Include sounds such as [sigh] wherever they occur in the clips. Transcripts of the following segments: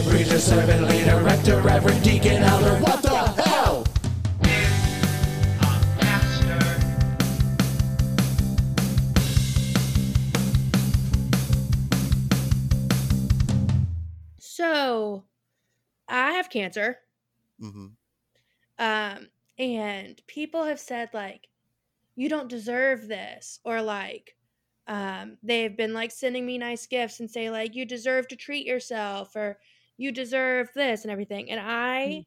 bishop, preacher, servant, leader, rector, reverend, deacon, elder. What the hell? So, I have cancer. hmm Um, and people have said like, you don't deserve this, or like, um, they've been like sending me nice gifts and say like, you deserve to treat yourself, or you deserve this and everything. And I,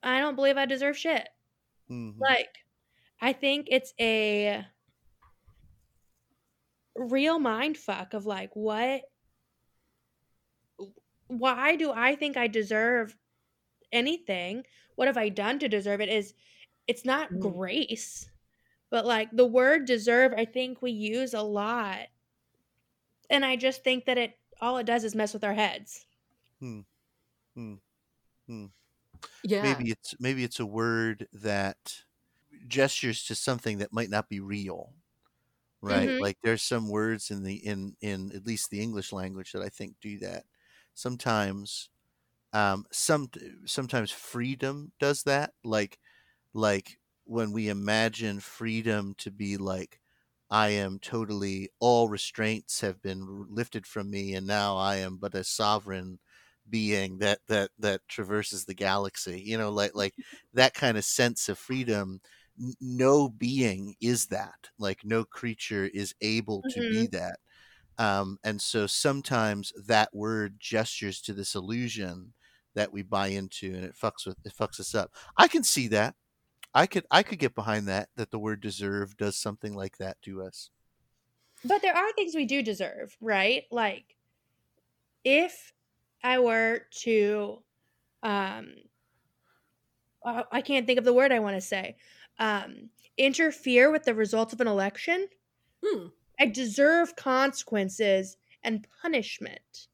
I don't believe I deserve shit. hmm Like, I think it's a real mind fuck of like, what? Why do I think I deserve anything? What have I done to deserve it? Is it's not Mm. grace, but like the word deserve, I think we use a lot. And I just think that it all it does is mess with our heads. Yeah. Maybe it's maybe it's a word that gestures to something that might not be real, right? Mhm. Like there's some words in the in in at least the English language that I think do that. Sometimes, um, some sometimes freedom does that. Like like when we imagine freedom to be like I am totally all restraints have been lifted from me and now I am but a sovereign being that that that traverses the galaxy you know like like that kind of sense of freedom no being is that like no creature is able to be that um and so sometimes that word gestures to this illusion that we buy into and it fucks with it fucks us up. I can see that I could I could get behind that that the word deserve does something like that to us. But there are things we do deserve, right? Like if I were to um uh, I can't think of the word I want to say. Um interfere with the results of an election, Hmm. I deserve consequences and punishment,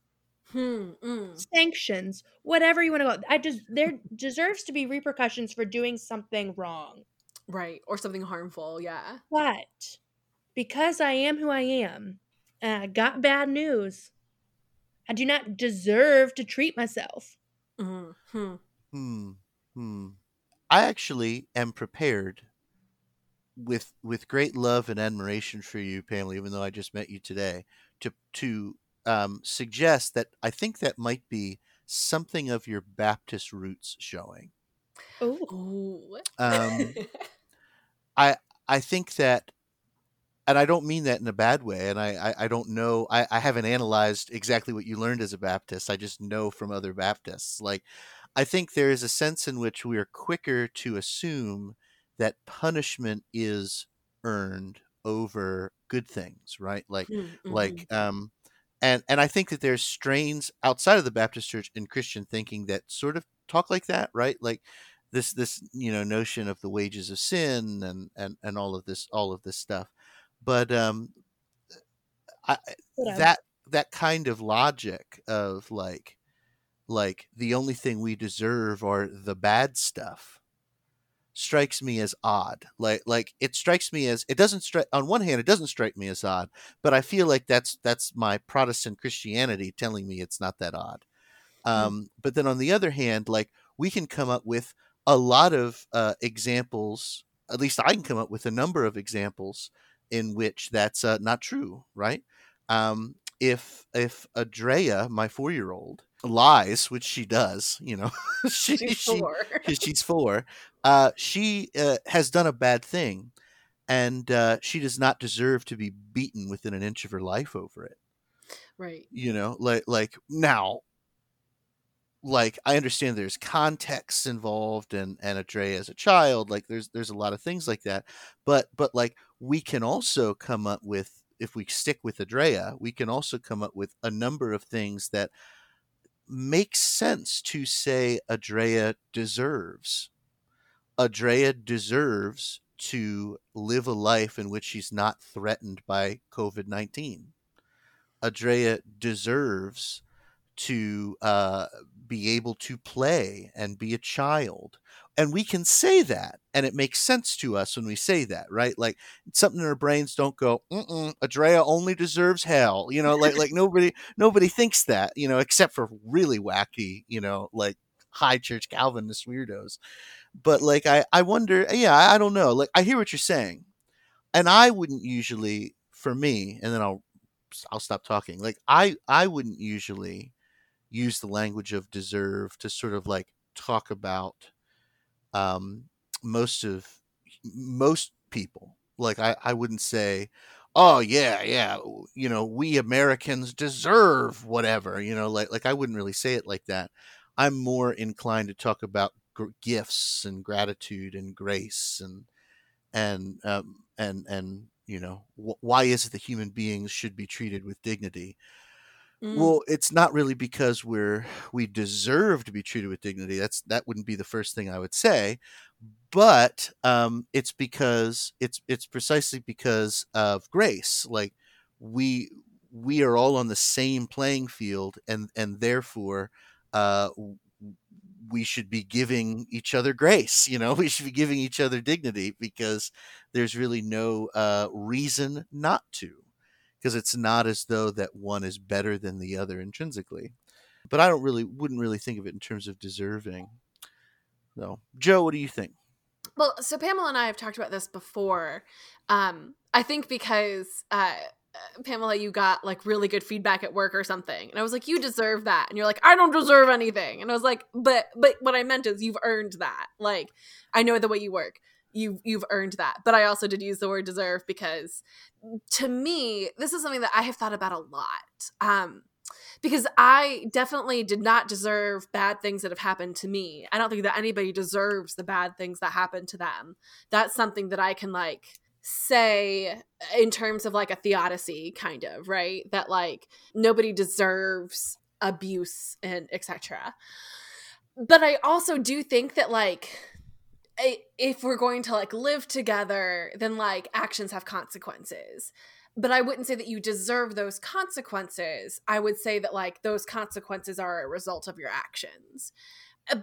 Hmm. Mm. sanctions, whatever you want to go. I just there deserves to be repercussions for doing something wrong. Right. Or something harmful. Yeah. But because I am who I am, and I got bad news, I do not deserve to treat myself. Mm. Hmm. Hmm. Hmm. I actually am prepared with with great love and admiration for you, Pamela, even though I just met you today, to to um, suggest that I think that might be something of your Baptist roots showing. Oh, Ooh. Um, [laughs] I I think that, and I don't mean that in a bad way. And I I, I don't know. I, I haven't analyzed exactly what you learned as a Baptist. I just know from other Baptists. Like, I think there is a sense in which we are quicker to assume that punishment is earned over good things, right? Like Mm, mhm. like um and and i think that there's strains outside of the baptist church in christian thinking that sort of talk like that right? Like this this you know notion of the wages of sin and and and all of this all of this stuff. But um I, that that kind of logic of like like the only thing we deserve are the bad stuff strikes me as odd like like it strikes me as it doesn't strike on one hand it doesn't strike me as odd but i feel like that's that's my protestant christianity telling me it's not that odd. Um but then on the other hand like we can come up with a lot of uh examples at least i can come up with a number of examples in which that's uh, not true right? Um if if adrea my four-year-old lies which she does you know [laughs] she, She's she four. because she's four, uh, she uh, has done a bad thing, and uh, she does not deserve to be beaten within an inch of her life over it. right. You know, like like now, like I understand there's context involved, and and Andrea as a child, like there's there's a lot of things like that, but but like we can also come up with if we stick with Adrea, we can also come up with a number of things that makes sense to say Adrea deserves. Adrea deserves to live a life in which she's not threatened by COVID 19. Adrea deserves to uh, be able to play and be a child. and we can say that and it makes sense to us when we say that right like something in our brains don't go Mm-mm, adrea only deserves hell you know like like nobody nobody thinks that you know except for really wacky you know like high church calvinist weirdos but like i i wonder yeah i, don't know like i hear what you're saying and i wouldn't usually for me and then i'll i'll stop talking like i i wouldn't usually use the language of deserve to sort of like talk about um, most of most people. Like I, I wouldn't say, oh yeah, yeah, you know, we Americans deserve whatever. You know, like like I wouldn't really say it like that. I'm more inclined to talk about gr- gifts and gratitude and grace and and um, and and you know wh- why is it that human beings should be treated with dignity Mm. well, it's not really because we're we deserve to be treated with dignity. That's that wouldn't be the first thing I would say, but um, it's because it's it's precisely because of grace. Like we we are all on the same playing field, and and therefore uh, we should be giving each other grace. You know, [laughs] we should be giving each other dignity because there's really no uh, reason not to because it's not as though that one is better than the other intrinsically. But I don't really wouldn't really think of it in terms of deserving. So, Joe, what do you think? Well, so Pamela and I have talked about this before. Um, I think because uh, Pamela, you got like really good feedback at work or something, and I was like, "You deserve that," and you're like, "I don't deserve anything," and I was like, "But, but what I meant is you've earned that. Like, I know the way you work. You you've earned that." But I also did use the word deserve because, to me, this is something that I have thought about a lot. Um, because I definitely did not deserve bad things that have happened to me. I don't think that anybody deserves the bad things that happen to them. That's something that I can like say in terms of like a theodicy kind of, right? That like nobody deserves abuse and etc. But I also do think that like if we're going to like live together, then like actions have consequences but I wouldn't say that you deserve those consequences. I would say that like those consequences are a result of your actions.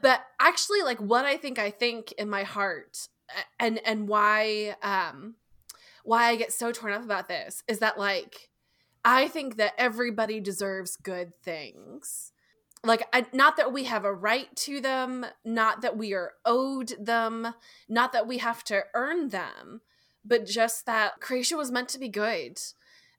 But actually like what I think I think in my heart and and why um why I get so torn up about this is that like I think that everybody deserves good things. Like I, not that we have a right to them, not that we are owed them, not that we have to earn them, but just that creation was meant to be good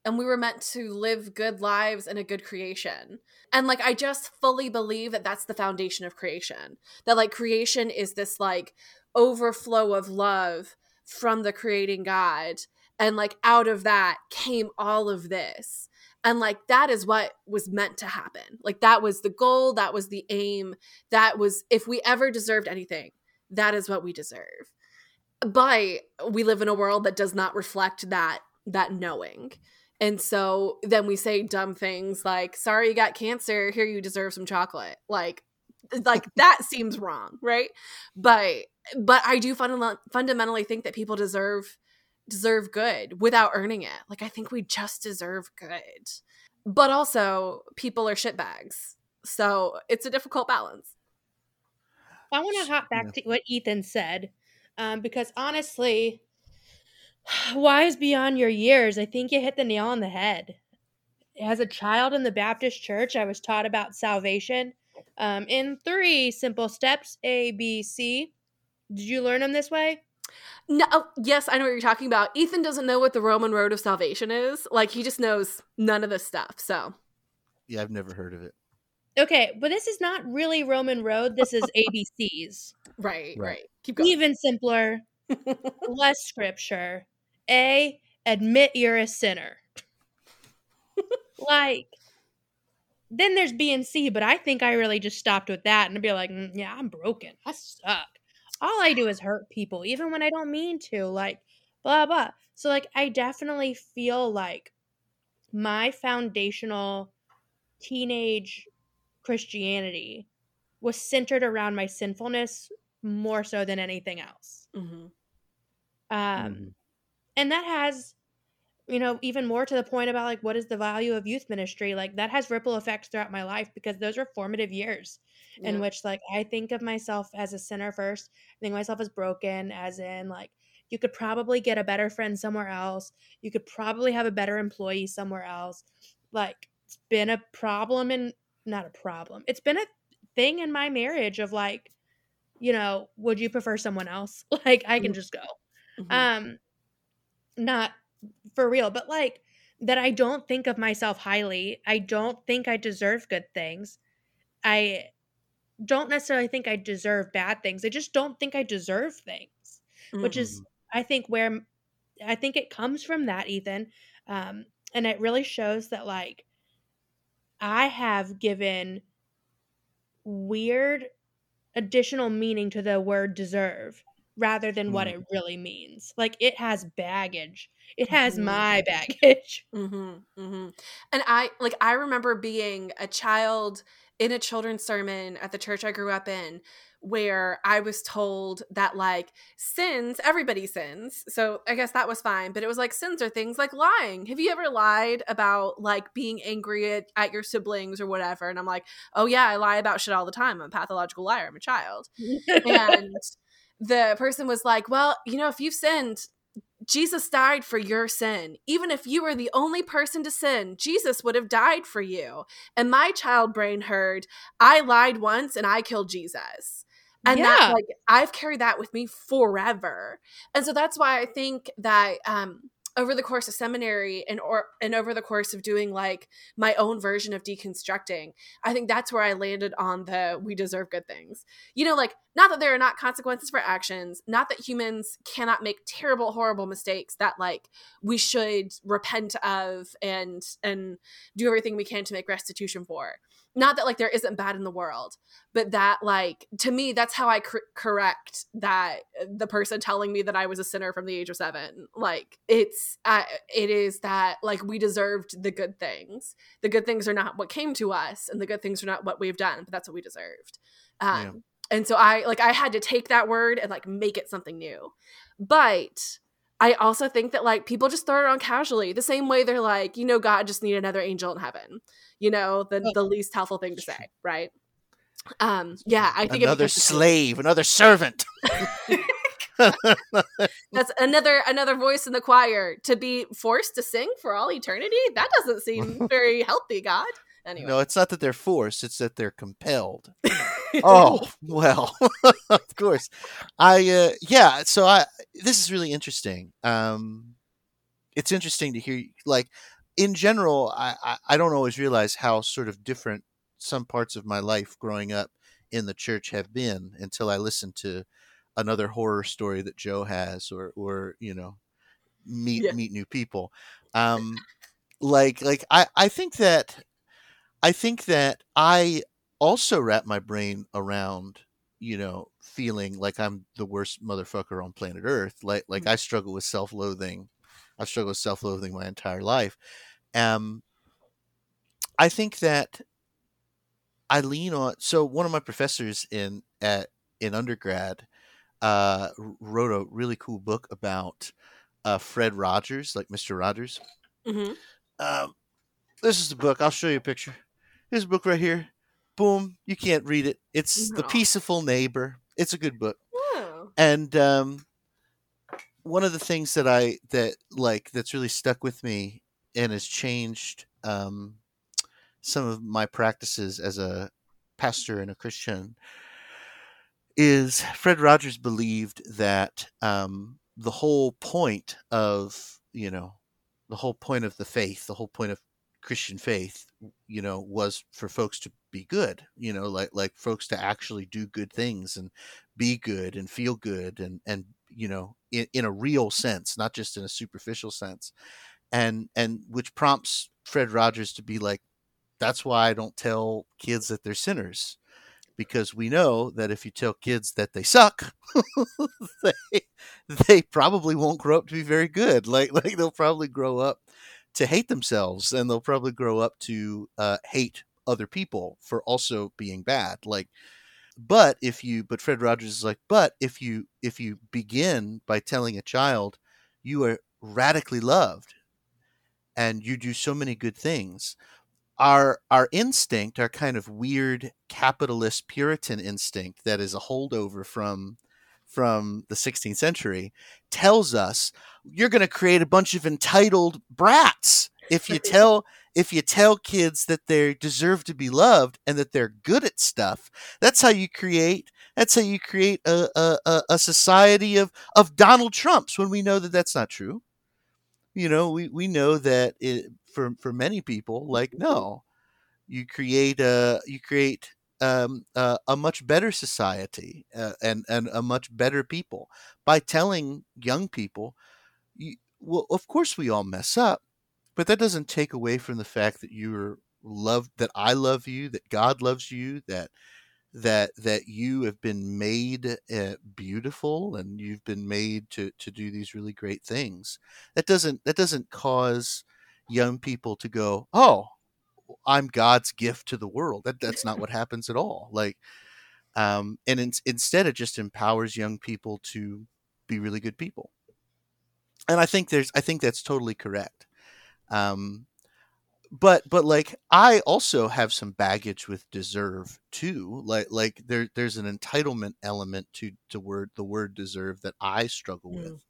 and we were meant to live good lives in a good creation. And like I just fully believe that that's the foundation of creation. That like creation is this like overflow of love from the creating God and like out of that came all of this. And like that is what was meant to happen. Like that was the goal, that was the aim. That was if we ever deserved anything, that is what we deserve but we live in a world that does not reflect that that knowing and so then we say dumb things like sorry you got cancer here you deserve some chocolate like like [laughs] that seems wrong right but but i do funda- fundamentally think that people deserve deserve good without earning it like i think we just deserve good but also people are shitbags so it's a difficult balance I want to hop back Yeah. to what Ethan said, um, because honestly, [sighs] wise beyond your years, I think you hit the nail on the head. As a child in the Baptist church, I was taught about salvation um, in three simple steps A, B, C. Did you learn them this way? No, oh, yes, I know what you're talking about. Ethan doesn't know what the Roman road of salvation is. Like he just knows none of this stuff. So Yeah, I've never heard of it. Okay, but this is not really Roman road. This is [laughs] ABCs. right, right. Right. Keep going. Even simpler, [laughs] less scripture. A, admit you're a sinner. like, then there's B and C, but I think I really just stopped with that and be like, "Mm, yeah, I'm broken. I suck. All I do is hurt people, even when I don't mean to. Like, blah, blah. So, like, I definitely feel like my foundational teenage Christianity was centered around my sinfulness more so than anything else. Mhm. Um, Mhm. and that has you know, even more to the point about like what is the value of youth ministry, like that has ripple effects throughout my life because those are formative years in which like I think of myself as a sinner first, I think of myself as broken, as in like you could probably get a better friend somewhere else. You could probably have a better employee somewhere else. Like it's been a problem and not a problem. It's been a thing in my marriage of like, you know, would you prefer someone else? [laughs] Like I can Mhm. just go. Mhm. Um not for real, but like that I don't think of myself highly. I don't think I deserve good things. I don't necessarily think I deserve bad things. I just don't think I deserve things, which Mhm. is I think where I think it comes from that Ethan. Um and it really shows that like I have given weird additional meaning to the word deserve rather than what Mm. it really means. Like it has baggage. It has Mhm. my [laughs] baggage. Mhm, mhm. And I like I remember being a child in a children's sermon at the church I grew up in where I was told that like sins, everybody sins. So I guess that was fine, but it was like sins are things like lying. Have you ever lied about like being angry at, at your siblings or whatever? And I'm like, "Oh yeah, I lie about shit all the time. I'm a pathological liar. I'm a child." [laughs] and the person was like, "Well, you know, if you've sinned, Jesus died for your sin. Even if you were the only person to sin, Jesus would have died for you." And my child brain heard, "I lied once and I killed Jesus." And Yeah. that like I've carried that with me forever. And so that's why I think that um over the course of seminary and or and over the course of doing like my own version of deconstructing, I think that's where I landed on the we deserve good things you know, like not that there are not consequences for actions, not that humans cannot make terrible, horrible mistakes that like we should repent of and and do everything we can to make restitution for. Not that like there isn't bad in the world, but that like to me that's how I cor- correct that uh, the person telling me that I was a sinner from the age of seven. Like it's uh, it is that like we deserved the good things. The good things are not what came to us, and the good things are not what we've done, but that's what we deserved. Um, Yeah. and so I like I had to take that word and like make it something new. But I also think that like people just throw it around casually, the same way they're like, you know, God just need another angel in heaven. You know, the the least helpful thing to say, right? Um, yeah, I think another becomes slave, another servant. [laughs] That's another another voice in the choir to be forced to sing for all eternity. That doesn't seem [laughs] very healthy, God. Anyway, No, it's not that they're forced; it's that they're compelled. [laughs] oh well, [laughs] of course. I uh, yeah. So I this is really interesting. Um, it's interesting to hear. Like in general, I, I I don't always realize how sort of different some parts of my life growing up in the church have been until I listen to another horror story that Joe has, or or you know, meet Yeah. meet new people. Um, like like I I think that I think that I also wrap my brain around you know feeling like I'm the worst motherfucker on planet Earth. Like like Mm. I struggle with self loathing. I've struggled with self loathing my entire life. Um, I think that I lean on. So one of my professors in at in undergrad uh, wrote a really cool book about uh, Fred Rogers, like Mister Rogers. Mhm. Um, this is the book. I'll show you a picture. A book right here. Boom. You can't read it. It's The Peaceful Neighbor. It's a good book. Oh. And um, one of the things that I that like that's really stuck with me and has changed um, some of my practices as a pastor and a Christian is Fred Rogers believed that um, the whole point of you know the whole point of the faith, the whole point of Christian faith, you know, was for folks to be good, you know, like like folks to actually do good things and be good and feel good and and you know in, in a real sense, not just in a superficial sense, and and which prompts Fred Rogers to be like, that's why I don't tell kids that they're sinners. Because we know that if you tell kids that they suck, [laughs] they, they probably won't grow up to be very good. Like like they'll probably grow up to hate themselves and they'll probably grow up to uh, hate other people for also being bad like but if you but fred rogers is like but if you if you begin by telling a child you are radically loved and you do so many good things our our instinct our kind of weird capitalist puritan instinct that is a holdover from from the 16th century tells us you're going to create a bunch of entitled brats if you tell if you tell kids that they deserve to be loved and that they're good at stuff. That's how you create that's how you create a, a, a society of of donald trumps when we know that that's not true. You know we, we know that it, for for many people like no you create a you create um, uh, a much better society uh, and and a much better people. By telling young people you, well of course we all mess up but that doesn't take away from the fact that you're loved that I love you that God loves you that that that you have been made uh, beautiful and you've been made to to do these really great things. That doesn't that doesn't cause young people to go oh i'm god's gift to the world that that's not what [laughs] happens at all like um and in, instead it just empowers young people to be really good people and i think there's i think that's totally correct um but but like I also have some baggage with deserve too. Like like there there's an entitlement element to to word the word deserve that I struggle Mm. with.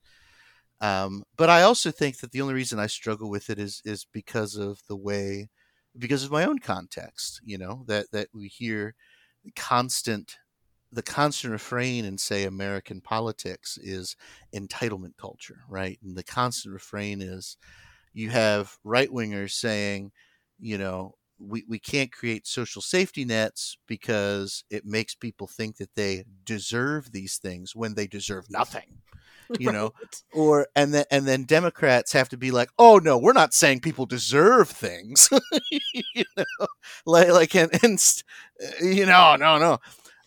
Um, but I also think that the only reason I struggle with it is is because of the way because of my own context. You know that that we hear constant the constant refrain in say American politics is entitlement culture, right? And the constant refrain is you have right wingers saying, you know, we, we can't create social safety nets because it makes people think that they deserve these things when they deserve nothing. [laughs] You know, or and then and then Democrats have to be like, oh no, we're not saying people deserve things, [laughs] you know, like like and, and you know, no, no,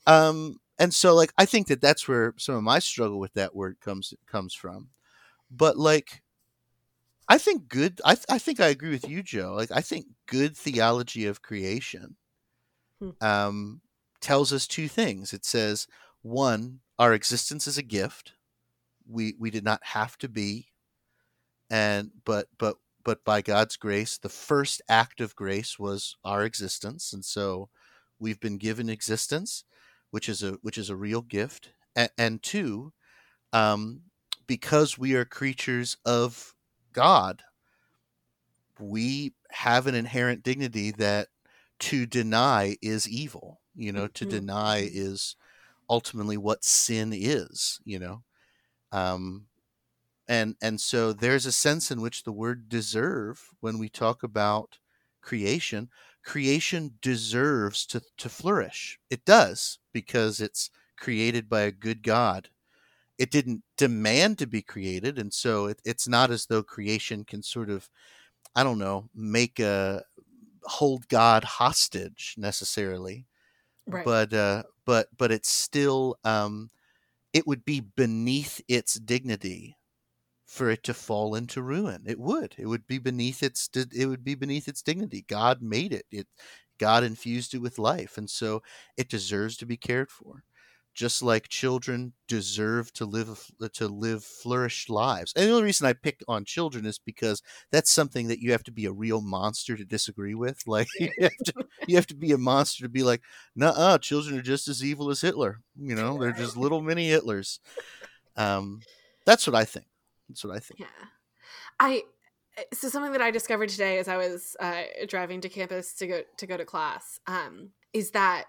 um, and so like I think that that's where some of my struggle with that word comes comes from, but like I think good. I, th- I think I agree with you, Joe. Like I think good theology of creation Hmm. um, tells us two things. It says one, our existence is a gift. We we did not have to be, and but but but by God's grace, the first act of grace was our existence, and so we've been given existence, which is a which is a real gift. And, and two, um, because we are creatures of God, we have an inherent dignity that to deny is evil. You know, to Mhm. deny is ultimately what sin is. You know, um, and and so there's a sense in which the word deserve, when we talk about creation, creation deserves to to flourish. It does because it's created by a good God it didn't demand to be created and so it, it's not as though creation can sort of i don't know make a hold god hostage necessarily Right. but uh but but it's still um it would be beneath its dignity for it to fall into ruin. It would. It would be beneath its it would be beneath its dignity. God made it. It god infused it with life and so it deserves to be cared for just like children deserve to live to live flourished lives. And the only reason I pick on children is because that's something that you have to be a real monster to disagree with. [laughs] Like you have to, you have to be a monster to be like, nah, children are just as evil as Hitler. You know, they're just little mini Hitlers. Um, that's what I think. That's what I think. Yeah. I so something that I discovered today as I was uh, driving to campus to go to go to class um, is that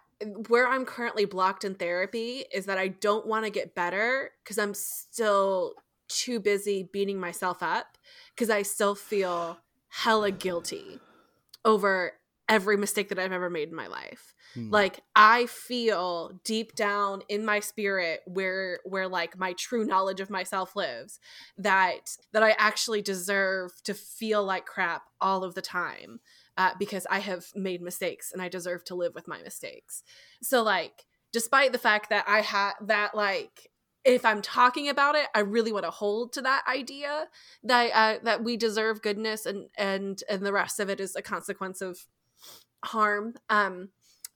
where I'm currently blocked in therapy is that I don't want to get better because I'm still too busy beating myself up because I still feel hella guilty over every mistake that I've ever made in my life Hmm. like i feel deep down in my spirit where where like my true knowledge of myself lives that that i actually deserve to feel like crap all of the time uh, because i have made mistakes and i deserve to live with my mistakes so like despite the fact that i had that like if i'm talking about it i really want to hold to that idea that uh, that we deserve goodness and and and the rest of it is a consequence of harm um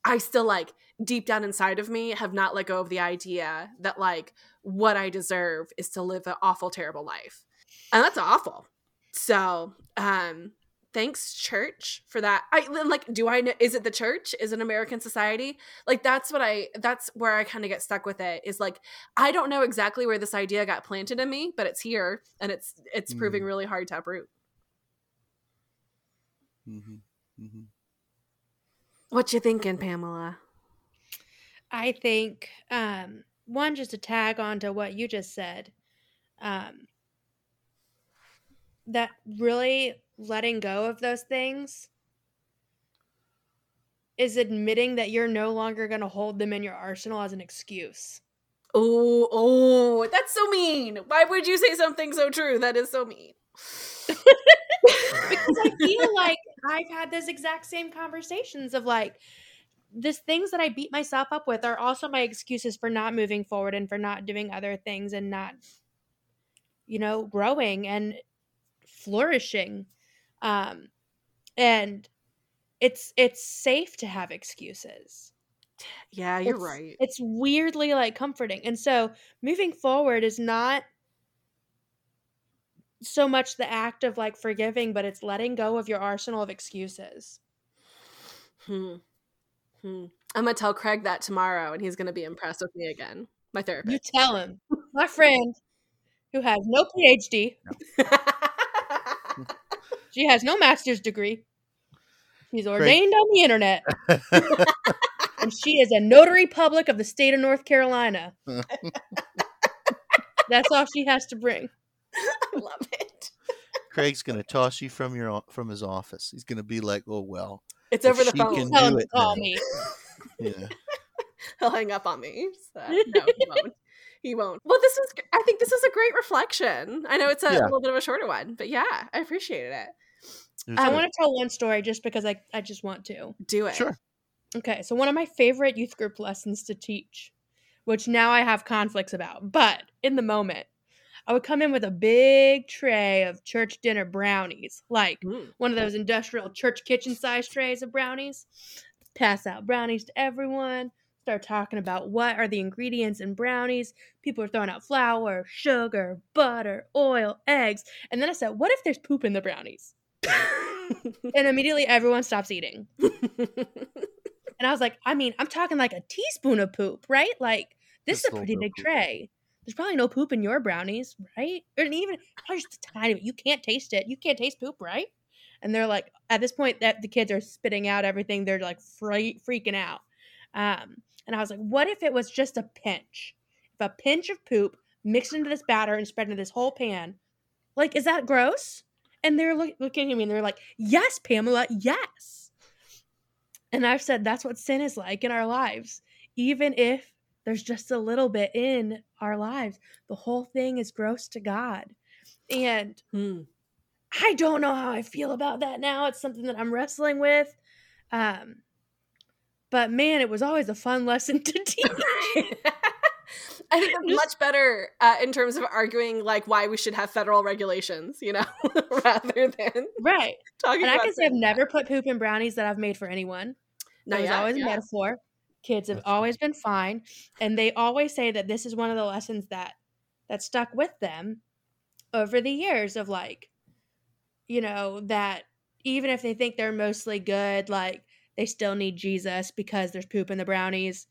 I still like deep down inside of me have not let go of the idea that like what I deserve is to live an awful, terrible life. And that's awful. So, um, thanks church for that. I like do i know is it the church? Is it american society? Like that's what i that's where i kind of get stuck with it is like i don't know exactly where this idea got planted in me but it's here and it's it's proving Mhm. really hard to uproot. Hmm hmm what you thinking pamela? I think um, one just to tag on to what you just said, um, that really letting go of those things is admitting that you're no longer going to hold them in your arsenal as an excuse. oh oh that's so mean. Why would you say something so true? That is so mean. [laughs] Because I feel like I've had those exact same conversations of like this things that I beat myself up with are also my excuses for not moving forward and for not doing other things and not you know growing and flourishing um and it's it's safe to have excuses yeah you're It's- right it's weirdly like comforting and so moving forward is not so much the act of like forgiving but it's letting go of your arsenal of excuses Hmm. Hmm. I'm gonna tell Craig that tomorrow, and he's gonna be impressed with me again. My therapist. you tell him my friend who has no phd [laughs] she has no master's degree she's ordained on the internet [laughs] and she is a notary public of the state of north carolina [laughs] that's all she has to bring I love it. Craig's gonna toss you from your from his office. He's gonna be like, "Oh well, It's over the she phone. can- tell him do to it call now. me [laughs] yeah." He'll hang up on me. So, no, he won't. He won't. Well, this is. I think this is a great reflection. I know it's a Yeah. little bit of a shorter one, but yeah, I appreciated it. It was I want to tell one story just because I, I just want to. Do it. Sure. Okay, so one of my favorite youth group lessons to teach, which now I have conflicts about, but in the moment, I would come in with a big tray of church dinner brownies, like Mm. one of those industrial church kitchen size trays of brownies. Pass out brownies to everyone. Start talking about what are the ingredients in brownies. People are throwing out flour, sugar, butter, oil, eggs. And then I said, What if there's poop in the brownies? [laughs] And immediately everyone stops eating. [laughs] And I was like, I mean, I'm talking like a teaspoon of poop, right? Like, this is a pretty big poop. tray. There's probably no poop in your brownies, right? Or even probably just a tiny bit. You can't taste it. You can't taste poop, right? And they're like, at this point, that the kids are spitting out everything. They're like free, freaking out. Um, and I was like, what if it was just a pinch? If a pinch of poop mixed into this batter and spread into this whole pan, like, is that gross? And they're look, looking at me and they're like, yes, Pamela, yes. And I've said that's what sin is like in our lives. Even if there's just a little bit in our lives, the whole thing is gross to God. And Hmm. I don't know how I feel about that now. It's something that I'm wrestling with. Um, but man, it was always a fun [laughs] lesson to [laughs] teach. I think it's much better uh, in terms of arguing like why we should have federal regulations, you know, [laughs] rather than right. talking And I can say I've sin. never put poop in brownies that I've made for anyone. Not It was yet, always a metaphor. Kids have That's always been fine, and they always say that this is one of the lessons that that stuck with them over the years of like, you know, that even if they think they're mostly good, like they still need Jesus because there's poop in the brownies.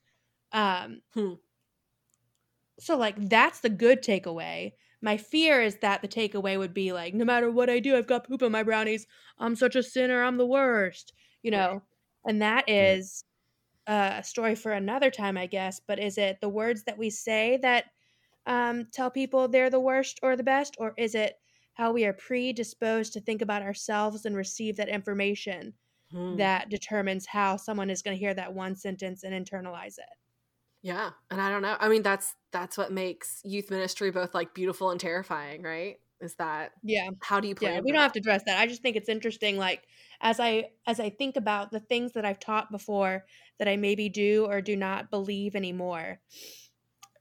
Um, Hmm. So like that's the good takeaway. My fear is that the takeaway would be like, no matter what I do, I've got poop in my brownies. I'm such a sinner. I'm the worst. You know, and that is uh, a story for another time, I guess. But is it the words that we say that um, tell people they're the worst or the best, or is it how we are predisposed to think about ourselves and receive that information Hmm. that determines how someone is going to hear that one sentence and internalize it? Yeah, and I don't know. I mean, that's that's what makes youth ministry both like beautiful and terrifying, right? Is that Yeah. how do you plan? yeah we don't have to address that i just think it's interesting like as i as i think about the things that i've taught before that i maybe do or do not believe anymore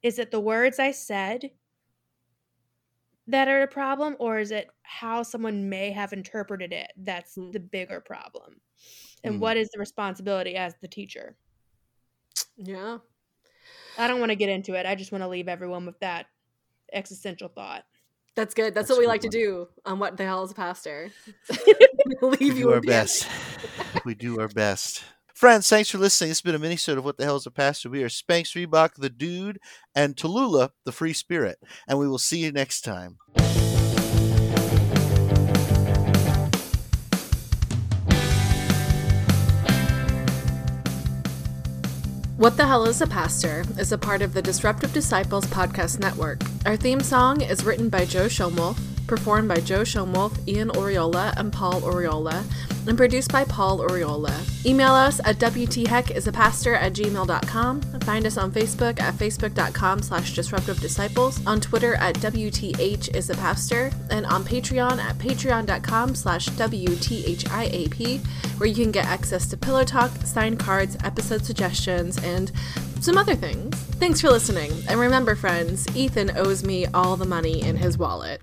is it the words i said that are a problem or is it how someone may have interpreted it that's Hmm. the bigger problem and Hmm. what is the responsibility as the teacher Yeah. I don't want to get into it i just want to leave everyone with that existential thought That's good. That's, That's what we like good to do on What the Hell is a Pastor. [laughs] [laughs] We Leave do you our with best. we do our best. Friends, thanks for listening. It's been a mini of What the Hell is a Pastor. We are Spanx Reebok, the Dude, and Tallulah, the Free Spirit. And we will see you next time. What the Hell is a Pastor is a part of the Disruptive Disciples podcast network. Our theme song is written by Joe Schomolf, performed by Joe Schomolf, Ian Oriola, and Paul Oriola, and produced by Paul Oriola. Email us at wtheckisapastor at gmail.com. Find us on Facebook at facebook.com slash disruptive disciples, on Twitter at wthisapastor, and on Patreon at patreon.com slash wthiap, where you can get access to Pillow Talk, signed cards, episode suggestions, and some other things. Thanks for listening, and remember, friends, Ethan owes me all the money in his wallet.